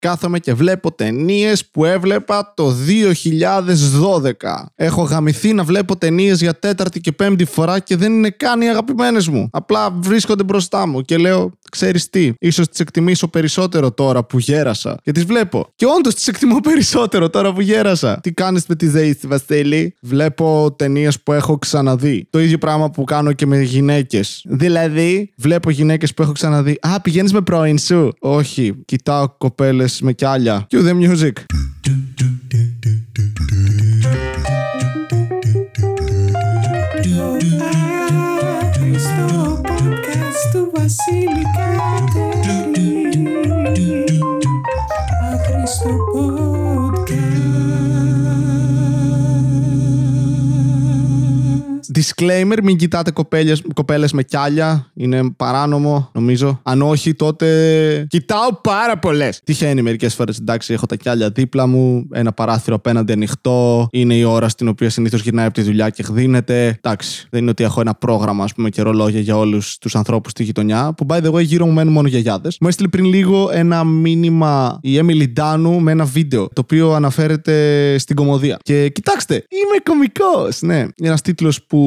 κάθομαι και βλέπω ταινίες που έβλεπα το 2012. Έχω γαμηθεί να βλέπω ταινίες για τέταρτη και πέμπτη φορά και δεν είναι καν οι αγαπημένες μου. Απλά βρίσκονται μπροστά μου και λέω, ξέρεις τι, ίσως τις εκτιμήσω περισσότερο τώρα που γέρασα. Και τις βλέπω. Και όντως τις εκτιμώ περισσότερο τώρα που γέρασα. Τι κάνεις με τη ΔΕΗ, Βασίλη; Βλέπω ταινίες που έχω ξαναδεί. Το ίδιο πράγμα που κάνω και με γυναίκες. Δηλαδή, βλέπω γυναίκες που έχω ξαναδεί. Α, πηγαίνεις με πρώην σου; Όχι, κοιτάω κοπέλες με κιάλια. Cue the music. Στο podcast του Βασίλη Κατερίνη. Άχρηστο Disclaimer, μην κοιτάτε κοπέλες, κοπέλες με κιάλια. Είναι παράνομο, νομίζω. Αν όχι, τότε κοιτάω πάρα πολλές. Τυχαίνει μερικές φορές. Εντάξει, έχω τα κιάλια δίπλα μου, ένα παράθυρο απέναντι ανοιχτό. Είναι η ώρα στην οποία συνήθως γυρνάει από τη δουλειά και χδίνεται. Εντάξει, δεν είναι ότι έχω ένα πρόγραμμα, ας πούμε, και ρολόγια για όλους τους ανθρώπους στη γειτονιά. Που by the way, γύρω μου μένουν μόνο γιαγιάδες. Μου έστειλε πριν λίγο ένα μήνυμα η Emily Ντάνου με ένα βίντεο το οποίο αναφέρεται στην κομμωδία. Και κοιτάξτε, είμαι κωμικός. Ναι, είναι ένας τίτλος που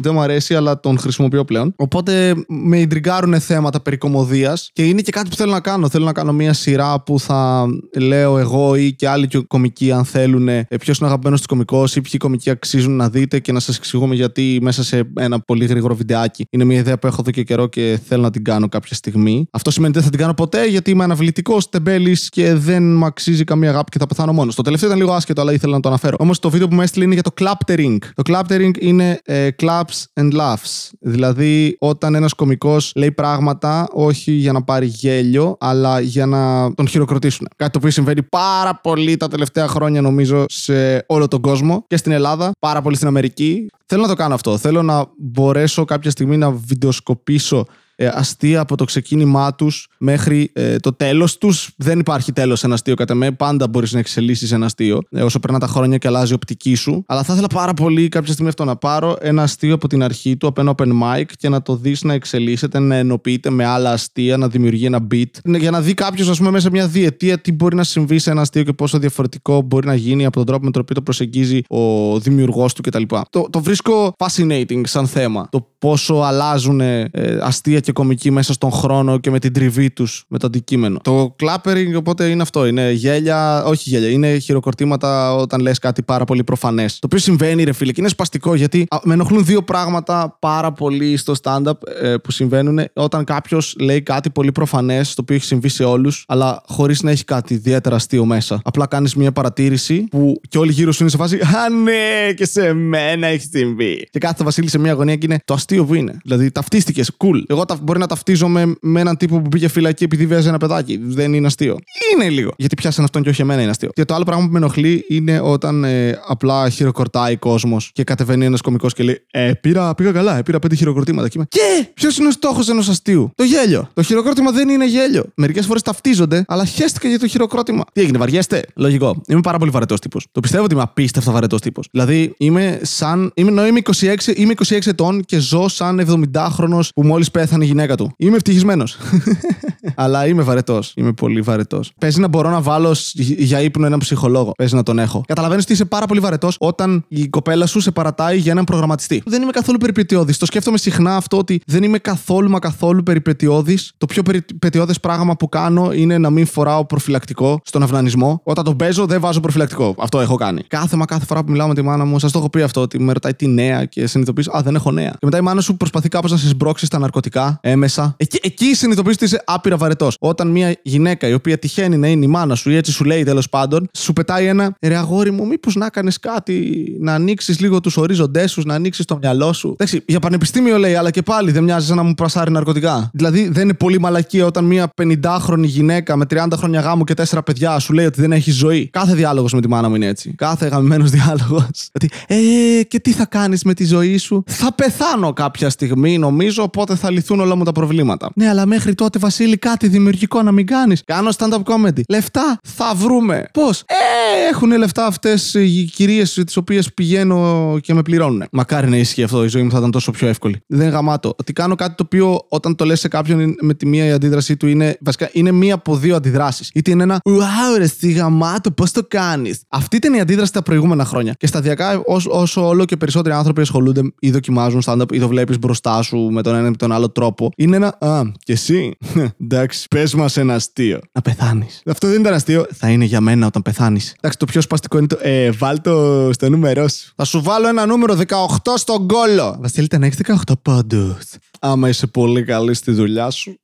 δεν μου αρέσει, αλλά τον χρησιμοποιώ πλέον. Οπότε με ιντριγκάρουν θέματα περί κομμωδίας και είναι και κάτι που θέλω να κάνω. Θέλω να κάνω μια σειρά που θα λέω εγώ ή και άλλοι κομικοί, αν θέλουν, ποιος είναι ο αγαπημένος του κωμικό ή ποιοι κομικοί αξίζουν να δείτε και να σας εξηγούμε γιατί μέσα σε ένα πολύ γρήγορο βιντεάκι. Είναι μια ιδέα που έχω εδώ και καιρό και θέλω να την κάνω κάποια στιγμή. Αυτό σημαίνει ότι δεν θα την κάνω ποτέ γιατί είμαι αναβλητικός, τεμπέλης και δεν μου αξίζει καμία αγάπη και θα πεθάνω μόνος. Το τελευταίο ήταν λίγο άσχετο, αλλά ήθελα να το αναφέρω. Όμως το βίντεο που μου έστειλε είναι για το claptering. Το claptering είναι ε, claps and laughs. Δηλαδή, όταν ένας κωμικός λέει πράγματα όχι για να πάρει γέλιο, αλλά για να τον χειροκροτήσουν. Κάτι το οποίο συμβαίνει πάρα πολύ τα τελευταία χρόνια, νομίζω, σε όλο τον κόσμο και στην Ελλάδα, πάρα πολύ στην Αμερική. Θέλω να το κάνω αυτό. Θέλω να μπορέσω κάποια στιγμή να βιντεοσκοπήσω ε, αστεία από το ξεκίνημά τους μέχρι ε, το τέλος τους. Δεν υπάρχει τέλος σε ένα αστείο κατά με. Πάντα μπορείς να εξελίσσεις ένα αστείο ε, όσο περνά τα χρόνια και αλλάζει η οπτική σου. Αλλά θα ήθελα πάρα πολύ κάποια στιγμή αυτό να πάρω ένα αστείο από την αρχή του, από ένα open mic και να το δεις να εξελίσσεται, να ενοποιείται με άλλα αστεία, να δημιουργεί ένα beat. Ναι, Για να δει κάποιος, ας πούμε, μέσα σε μια διετία τι μπορεί να συμβεί σε ένα αστείο και πόσο διαφορετικό μπορεί να γίνει από τον τρόπο με τον οποίο το προσεγγίζει ο δημιουργός του κτλ. Το, το βρίσκω fascinating σαν θέμα. Το πόσο αλλάζουν ε, αστεία και κομικοί μέσα στον χρόνο και με την τριβή τους με το αντικείμενο. Το clappering οπότε είναι αυτό. Είναι γέλια, όχι γέλια, είναι χειροκροτήματα όταν λες κάτι πάρα πολύ προφανές. Το οποίο συμβαίνει, ρε φίλε, και είναι σπαστικό γιατί α, με ενοχλούν δύο πράγματα πάρα πολύ στο stand-up ε, που συμβαίνουν όταν κάποιος λέει κάτι πολύ προφανές, το οποίο έχει συμβεί σε όλους, αλλά χωρίς να έχει κάτι ιδιαίτερα αστείο μέσα. Απλά κάνεις μια παρατήρηση που και όλοι γύρω σου είναι σε φάση Α, ναι, και σε μένα έχει συμβεί. Και κάθε Βασίλης σε μια γωνία και είναι το αστείο που είναι. Δηλαδή ταυτίστηκες, cool. Εγώ τα, μπορεί να ταυτίζομαι με έναν τύπο που πήγε φυλακή επειδή βάζει ένα παιδάκι. Δεν είναι αστείο. Είναι λίγο. Γιατί πιάσανε αυτόν και όχι εμένα είναι αστείο. Και το άλλο πράγμα που με ενοχλεί είναι όταν ε, απλά χειροκροτάει κόσμος και κατεβαίνει ένας κωμικός και λέει Ε, πήρα, πήγα καλά, ε, πήρα πέντε χειροκροτήματα. Και, είμαι, και ποιος είναι ο στόχος ενός αστείου; Το γέλιο. Το χειροκρότημα δεν είναι γέλιο. Μερικές φορές ταυτίζονται, αλλά χαίστηκα για το χειροκρότημα. Τι έγινε, βαριέστε; Λογικό. Είμαι πάρα πολύ βαρετός τύπος. Το πιστεύω ότι είμαι απίστευτα βαρετός τύπος. Δηλαδή είμαι σαν. Είμαι, είμαι 26, είμαι 26 ετών και ζω σαν 70χρονο που μόλις πέθανε η γυναίκα του. Είμαι ευτυχισμένος. Αλλά είμαι βαρετός. Είμαι πολύ βαρετός. Παίζει να μπορώ να βάλω σ- για ύπνο έναν ψυχολόγο. Παίζει να τον έχω. Καταλαβαίνεις ότι είσαι πάρα πολύ βαρετός όταν η κοπέλα σου σε παρατάει για έναν προγραμματιστή. Δεν είμαι καθόλου περιπετειώδης. Το σκέφτομαι συχνά αυτό ότι δεν είμαι καθόλου μα καθόλου περιπετειώδης. Το πιο περιπετειώδες πράγμα που κάνω είναι να μην φοράω προφυλακτικό στον αυνανισμό. Όταν τον παίζω, δεν βάζω προφυλακτικό. Αυτό έχω κάνει. Κάθε μα κάθε φορά που μιλάω με τη μάνα μου, σας το έχω πει αυτό, ότι με ρωτάει τι νέα και συνειδητοποιήσω, Α, δεν έχω νέα. Και μετά η μάνα σου προσπαθεί κάπως να σε σμπρώξει στα ναρκωτικά έμεσα. Εκεί, εκεί συνειδητοποιείς ότι είσαι άπειρα βαρετός. Όταν μια γυναίκα η οποία τυχαίνει να είναι η μάνα σου ή έτσι σου λέει τέλος πάντων, σου πετάει ένα ρε αγόρι μου, μήπως να κάνεις κάτι, να ανοίξεις λίγο τους ορίζοντές σου, να ανοίξεις το μυαλό σου. Εντάξει, για πανεπιστήμιο λέει, αλλά και πάλι δεν μοιάζει σαν να μου πρασάρει ναρκωτικά. Δηλαδή δεν είναι πολύ μαλακία όταν μια 50χρονη γυναίκα με 30 χρόνια γάμου και 4 παιδιά σου λέει ότι δεν έχει ζωή. Κάθε διάλογος με τη μάνα μου είναι έτσι. Κάθε γαμμένο διάλογος. Ότι, ε, και τι θα κάνεις με τη ζωή σου; Θα πεθάνω κάποια στιγμή, νομίζω, οπότε θα λυθούν λυθούν όλα μου τα προβλήματα. Ναι, αλλά μέχρι τότε, Βασίλη, κάτι δημιουργικό να μην κάνεις. Κάνω stand-up comedy. Λεφτά θα βρούμε. Πώς; Ε, έχουν λεφτά αυτές οι κυρίες τις οποίες πηγαίνω και με πληρώνουν. Μακάρι να ισχύει αυτό. Η ζωή μου θα ήταν τόσο πιο εύκολη. Δεν γαμάτο. Ότι κάνω κάτι το οποίο όταν το λες σε κάποιον με τη μία η αντίδρασή του είναι. Βασικά είναι μία από δύο αντιδράσεις. Είτε είναι ένα Wow, ρε, στη γαμάτο, πώς το κάνεις. Αυτή ήταν η αντίδραση τα προηγούμενα χρόνια. Και σταδιακά, όσο, όσο όλο και περισσότεροι άνθρωποι ασχολούνται ή δοκιμάζουν stand-up ή το βλέπεις μπροστά σου με τον ένα ή με τον άλλο τρόπο, είναι ένα Α, και εσύ. Εντάξει, πες μας ένα αστείο. Να πεθάνεις. Αυτό δεν ήταν αστείο. Θα είναι για μένα όταν πεθάνεις. Εντάξει, το πιο σπαστικό είναι το. Ε, βάλ το στο νούμερό σου. Θα σου βάλω ένα νούμερο 18 στον κώλο. Βασίλη, να έχεις 18 πόντους. Άμα είσαι πολύ καλή στη δουλειά σου.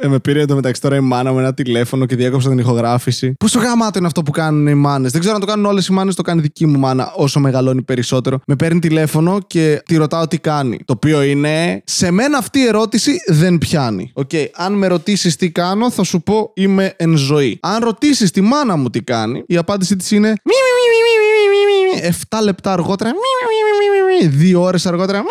Ε, με πήρε εντωμεταξύ τώρα η μάνα μου ένα τηλέφωνο και διέκοψα την ηχογράφηση. Πόσο γαμάτο είναι αυτό που κάνουν οι μάνες; Δεν ξέρω αν το κάνουν όλες οι μάνες, το κάνει δική μου μάνα όσο μεγαλώνει περισσότερο. Με παίρνει τηλέφωνο και τη ρωτάω τι κάνει. Το οποίο είναι. Σε μένα αυτή η ερώτηση δεν πιάνει. Οκ, αν με ρωτήσεις τι κάνω, θα σου πω είμαι εν ζωή. Αν ρωτήσεις τη μάνα μου τι κάνει, η απάντησή της είναι. 7 λεπτά αργότερα. Δύο ώρες αργότερα.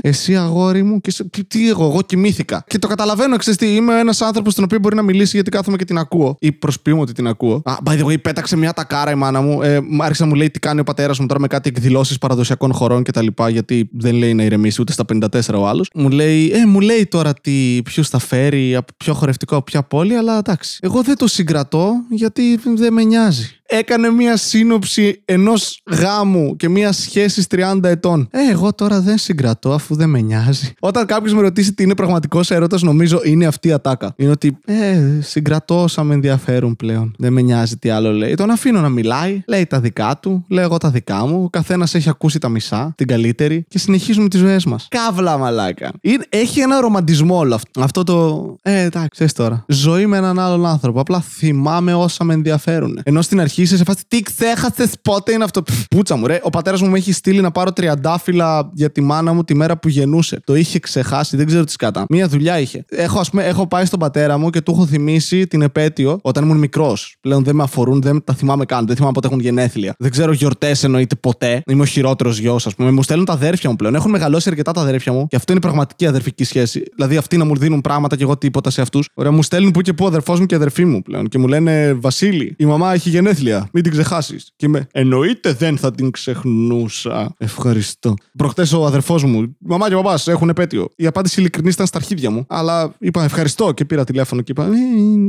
Εσύ αγόρι μου. Και σε- τι, τι εγώ, εγώ κοιμήθηκα. Και το καταλαβαίνω, ξέρεις τι, είμαι ένας άνθρωπος στον οποίο μπορεί να μιλήσει γιατί κάθομαι και την ακούω. Ή προσποιούμε ότι την ακούω. Α, by the way, πέταξε μια τακάρα η μάνα μου. Ε, μ' άρχισε να μου λέει τι κάνει ο πατέρας μου τώρα με κάτι εκδηλώσεις παραδοσιακών χωρών κτλ. Γιατί δεν λέει να ηρεμήσει ούτε στα 54 ο άλλος. Μου λέει, ε, μου λέει τώρα τι, ποιου θα φέρει, από ποιο χορευτικό, από ποια πόλη, αλλά εντάξει. Εγώ δεν το συγκρατώ γιατί δεν με νοιάζει έκανε μία σύνοψη ενός γάμου και μία σχέση 30 ετών. Ε, εγώ τώρα δεν συγκρατώ αφού δεν με νοιάζει. Όταν κάποιος με ρωτήσει τι είναι πραγματικός έρωτας, νομίζω είναι αυτή η ατάκα. Είναι ότι, ε, συγκρατώ όσα με ενδιαφέρουν πλέον. Δεν με νοιάζει τι άλλο λέει. Τον αφήνω να μιλάει, λέει τα δικά του, λέω εγώ τα δικά μου. Ο καθένας έχει ακούσει τα μισά, την καλύτερη και συνεχίζουμε τις ζωές μας. Καύλα μαλάκα. Είναι, έχει ένα ρομαντισμό όλο αυτό. Αυτό το. Ε, εντάξει, ξέρεις τώρα. Ζωή με έναν άλλον άνθρωπο. Απλά θυμάμαι όσα με ενδιαφέρουν. Ενώ στην αρχή είσαι σε φάση τι ξέχασες, πότε είναι αυτό; Πφ, Πούτσα μου, ρε. Ο πατέρας μου με έχει στείλει να πάρω τριαντάφυλλα για τη μάνα μου τη μέρα που γεννούσε. Το είχε ξεχάσει, δεν ξέρω τι σκάτα. Μία δουλειά είχε. Έχω, ας πούμε, έχω πάει στον πατέρα μου και του έχω θυμίσει την επέτειο όταν ήμουν μικρός. Πλέον δεν με αφορούν, δεν τα θυμάμαι καν. Δεν θυμάμαι πότε έχουν γενέθλια. Δεν ξέρω γιορτές εννοείται ποτέ. Είμαι ο χειρότερος γιος, ας πούμε. Μου στέλνουν τα αδέρφια μου πλέον. Έχουν μεγαλώσει αρκετά τα αδέρφια μου και αυτό είναι πραγματική αδερφική σχέση. Δηλαδή αυτοί να μου δίνουν πράγματα και εγώ τίποτα σε αυτούς. Ωραία, μου στέλνουν που και που ο αδερφός μου και αδερφή μου πλέον και μου λένε Βασίλη, η μαμά έχει γενέθλια. Μην την ξεχάσεις. Και είμαι, εννοείται δεν θα την ξεχνούσα. Ευχαριστώ. Προχτές ο αδερφός μου, η μαμά και ο παπάς έχουν επέτειο. Η απάντηση ειλικρινής ήταν στα αρχίδια μου. Αλλά είπα ευχαριστώ και πήρα τηλέφωνο και είπα, ε,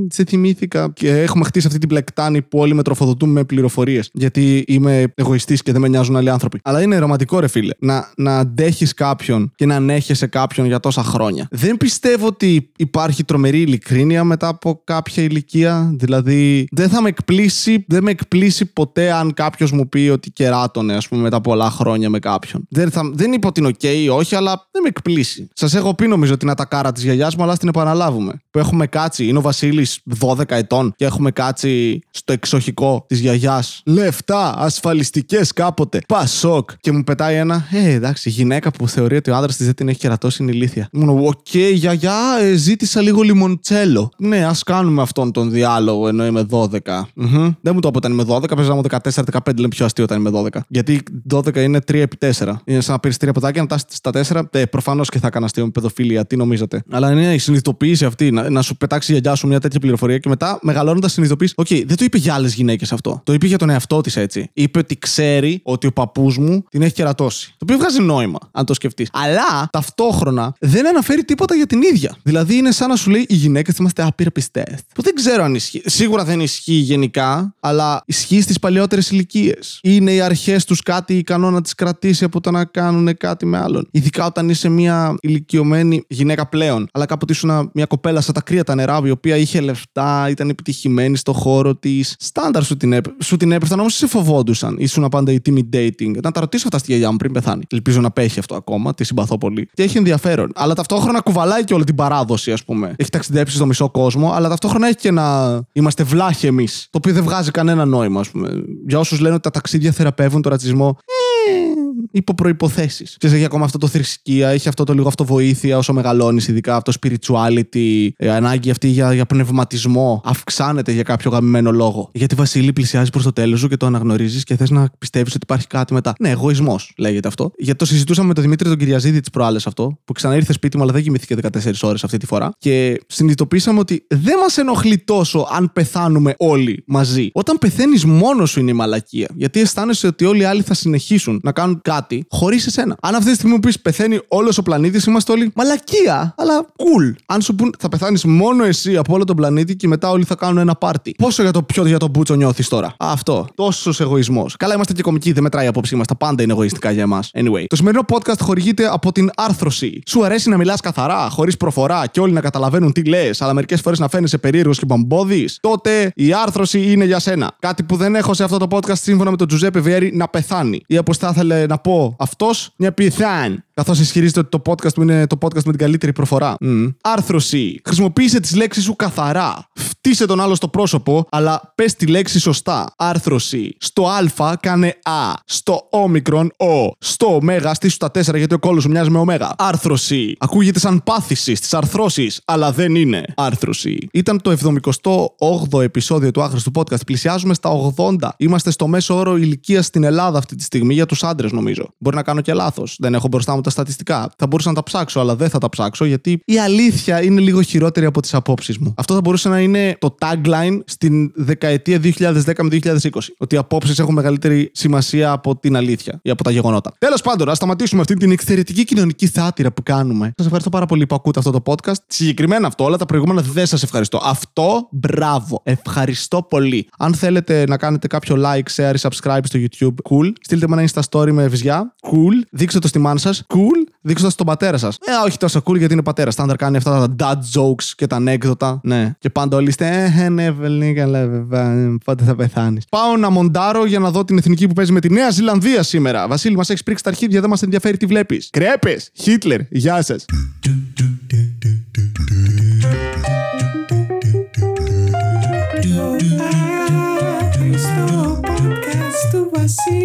σε θυμήθηκα. Και έχουμε χτίσει αυτή την πλεκτάνη που όλοι με τροφοδοτούν με πληροφορίες. Γιατί είμαι εγωιστής και δεν με νοιάζουν άλλοι άνθρωποι. Αλλά είναι ρομαντικό, ρε φίλε, να, να αντέχεις κάποιον και να ανέχεσαι κάποιον για τόσα χρόνια. Δεν πιστεύω ότι υπάρχει τρομερή ειλικρίνεια μετά από κάποια ηλικία. Δηλαδή, δεν θα με εκπλήξει, δεν με εκπλήξει ποτέ αν κάποιος μου πει ότι κεράτωνε, ας πούμε, μετά πολλά χρόνια με κάποιον. Δεν, θα, δεν είπα ότι είναι οκ ή όχι, αλλά δεν με εκπλήξει. Σας έχω πει νομίζω την ατακάρα της γιαγιάς μου, αλλά ας την επαναλάβουμε. Που έχουμε κάτσει, είναι ο Βασίλης 12 ετών και έχουμε κάτσει στο εξοχικό της γιαγιάς. Λεφτά, ασφαλιστικές κάποτε. Πασόκ. Και μου πετάει ένα, Ε, εντάξει, η γυναίκα που θεωρεί ότι ο άντρας της δεν την έχει κερατώσει είναι ηλίθια. Μου οκ, γιαγιά, ε, ζήτησα λίγο λιμοντσέλο. Ναι, ας κάνουμε αυτόν τον διάλογο ενώ είμαι 12. Μμμ. Δεν μου το είπε όταν είμαι 12, παίζα μου 14-15, λέμε πιο αστείο όταν είμαι 12. Γιατί 12 είναι 3 επί 4. Είναι σαν να πήρες τρία ποτάκια, να φτάσει στα 4. Ε, Προφανώς και θα έκανα αστείο με παιδοφίλια, τι νομίζετε. Αλλά είναι η συνειδητοποίηση αυτή, να, να σου πετάξει η γιαγιά σου μια τέτοια πληροφορία και μετά μεγαλώνοντας συνειδητοποιείς, Οκ, δεν το είπε για άλλες γυναίκες αυτό. Το είπε για τον εαυτό της έτσι. Είπε ότι ξέρει ότι ο παππούς μου την έχει κερατώσει. Το οποίο βγάζει νόημα, αν το σκεφτείς. Αλλά ταυτόχρονα δεν αναφέρει τίποτα για την ίδια. Δηλαδή είναι σαν να σου λέει οι γυναίκες είμαστε άπειρα πιστές. Που δεν ξέρω αν ισχύει. Σίγουρα δεν ισχύει γενικά, αλλά ισχύει στις παλαιότερες ηλικίες. Είναι οι αρχές τους κάτι ικανό να τις κρατήσει από το να κάνουν κάτι με άλλον. Ειδικά όταν είσαι μια ηλικιωμένη γυναίκα πλέον, αλλά κάποτε ήσουν μια κοπέλα σαν τα κρύα τα νερά, η οποία είχε λεφτά, ήταν επιτυχημένη στο χώρο της. Στάνταρ σου την, έπ... σου την έπεφταν, όμως σε φοβόντουσαν. Ήσουν πάντα intimidating. Να τα ρωτήσω αυτά στη γιαγιά μου πριν πεθάνει. Ελπίζω να πέχει αυτό ακόμα, τη συμπαθώ πολύ. Και έχει ενδιαφέρον. Αλλά ταυτόχρονα κουβαλάει και όλη την παράδοση, ας πούμε. Έχει ταξιδέψει στο μισό κόσμο, αλλά ταυτόχρονα έχει και να είμαστε βλάχοι εμείς. Το οποίο δεν βγάζει κανένα νόημα, ας πούμε. Για όσους λένε ότι τα ταξίδια θεραπεύουν το ρατσισμό. Ε, υποπροποθέσει. Και έχει ακόμα αυτό το θρησκεία, έχει αυτό το λίγο αυτοβοήθεια όσο μεγαλώνεις, ειδικά αυτό spirituality, ε, ανάγκη αυτή για, για πνευματισμό αυξάνεται για κάποιο γαμημένο λόγο. Γιατί Βασίλη πλησιάζει προς το τέλος σου και το αναγνωρίζεις και θες να πιστεύεις ότι υπάρχει κάτι μετά. Ναι, εγωισμός λέγεται αυτό. Γιατί το συζητούσαμε με τον Δημήτρη τον Κυριαζίδη τις προάλλες αυτό, που ξανά ήρθε σπίτι μου, αλλά δεν κοιμήθηκε 14 ώρες αυτή τη φορά. Και συνειδητοποίησαμε ότι δεν μας ενοχλεί τόσο αν πεθάνουμε όλοι μαζί. Όταν πεθαίνεις μόνος σου είναι η μαλακία. Γιατί αισθάνεσαι ότι όλοι οι άλλοι θα συνεχίσουν να κάνουν κάτι χωρίς εσένα. Αν αυτή τη στιγμή μου πεις πεθαίνει όλος ο πλανήτης, είμαστε όλοι μαλακία, αλλά cool. Αν σου πούν θα πεθάνεις μόνο εσύ από όλο τον πλανήτη και μετά όλοι θα κάνουν ένα πάρτι. Πόσο για το πιο για τον μπούτσο νιώθεις τώρα; Α, αυτό. Τόσος εγωισμός. Καλά, είμαστε και κομικοί, δεν μετράει η απόψη μας. Τα πάντα είναι εγωιστικά για εμάς. Anyway, το σημερινό podcast χορηγείται από την άρθρωση. Σου αρέσει να μιλάς καθαρά, χωρίς προφορά και όλοι να καταλαβαίνουν τι λες, αλλά μερικές φορές να φαίνεσαι περίεργος και μπαμπόδη. Τότε η άρθρωση είναι για σένα. Κάτι που δεν έχω σε αυτό το podcast σύμφωνα με τον Τζουζέπε Βιέρη να πεθάνει. Ή όπω θα ήθελε να πω αυτός, μια πιθάν. Καθώς ισχυρίζεται ότι το podcast μου είναι το podcast με την καλύτερη προφορά. Mm. Άρθρωση. Χρησιμοποίησε τις λέξεις σου καθαρά. Φτύσε τον άλλο στο πρόσωπο, αλλά πες τη λέξη σωστά. Άρθρωση. Στο Α κάνε Α. Στο όμικρον Ο. Στο Ωμέγα στήσου τα 4 γιατί ο κόλος σου μοιάζει με Ωμέγα. Άρθρωση. Ακούγεται σαν πάθηση στις αρθρώσεις, αλλά δεν είναι. Άρθρωση. Ήταν το 78ο επεισόδιο του άχρηστου podcast. Πλησιάζουμε στα 80. Είμαστε στο μέσο όρο ηλικίας στην Ελλάδα αυτή τη στιγμή για τους άντρες, νομίζω. Μπορεί να κάνω και λάθος. Δεν έχω μπροστά μου τα στατιστικά. Θα μπορούσα να τα ψάξω, αλλά δεν θα τα ψάξω γιατί η αλήθεια είναι λίγο χειρότερη από τις απόψεις μου. Αυτό θα μπορούσε να είναι το tagline στην δεκαετία 2010 με 2020. Ότι οι απόψεις έχουν μεγαλύτερη σημασία από την αλήθεια ή από τα γεγονότα. Τέλος πάντων, ας σταματήσουμε αυτή την εξαιρετική κοινωνική σάτυρα που κάνουμε. Σας ευχαριστώ πάρα πολύ που ακούτε αυτό το podcast. Συγκεκριμένα αυτό, όλα τα προηγούμενα δεν σας ευχαριστώ. Αυτό, μπράβο. Ευχαριστώ πολύ. Αν θέλετε να κάνετε κάποιο like, share, subscribe στο YouTube, cool. Στείλτε με ένα Insta story με βυζιά, cool. Δείξτε το στη μάνα σας, cool. Δείξτε το στον πατέρα σας. Ε, όχι τόσο cool γιατί είναι πατέρας. Στάνταρ κάνει αυτά τα dad jokes και τα ανέκδοτα. Ναι. Και πάντα όλοι είστε, ε, ναι, βελνί, καλά, βέβαια. Πότε θα πεθάνεις. Πάω να μοντάρω για να δω την εθνική που παίζει με τη Νέα Ζηλανδία σήμερα. Βασίλη, μας έχεις πρίξει τα αρχίδια, δεν μας ενδιαφέρει τι βλέπεις. Κρέπες, Χίτλερ, γεια σας. Το άχρηστο podcast του Βασίλη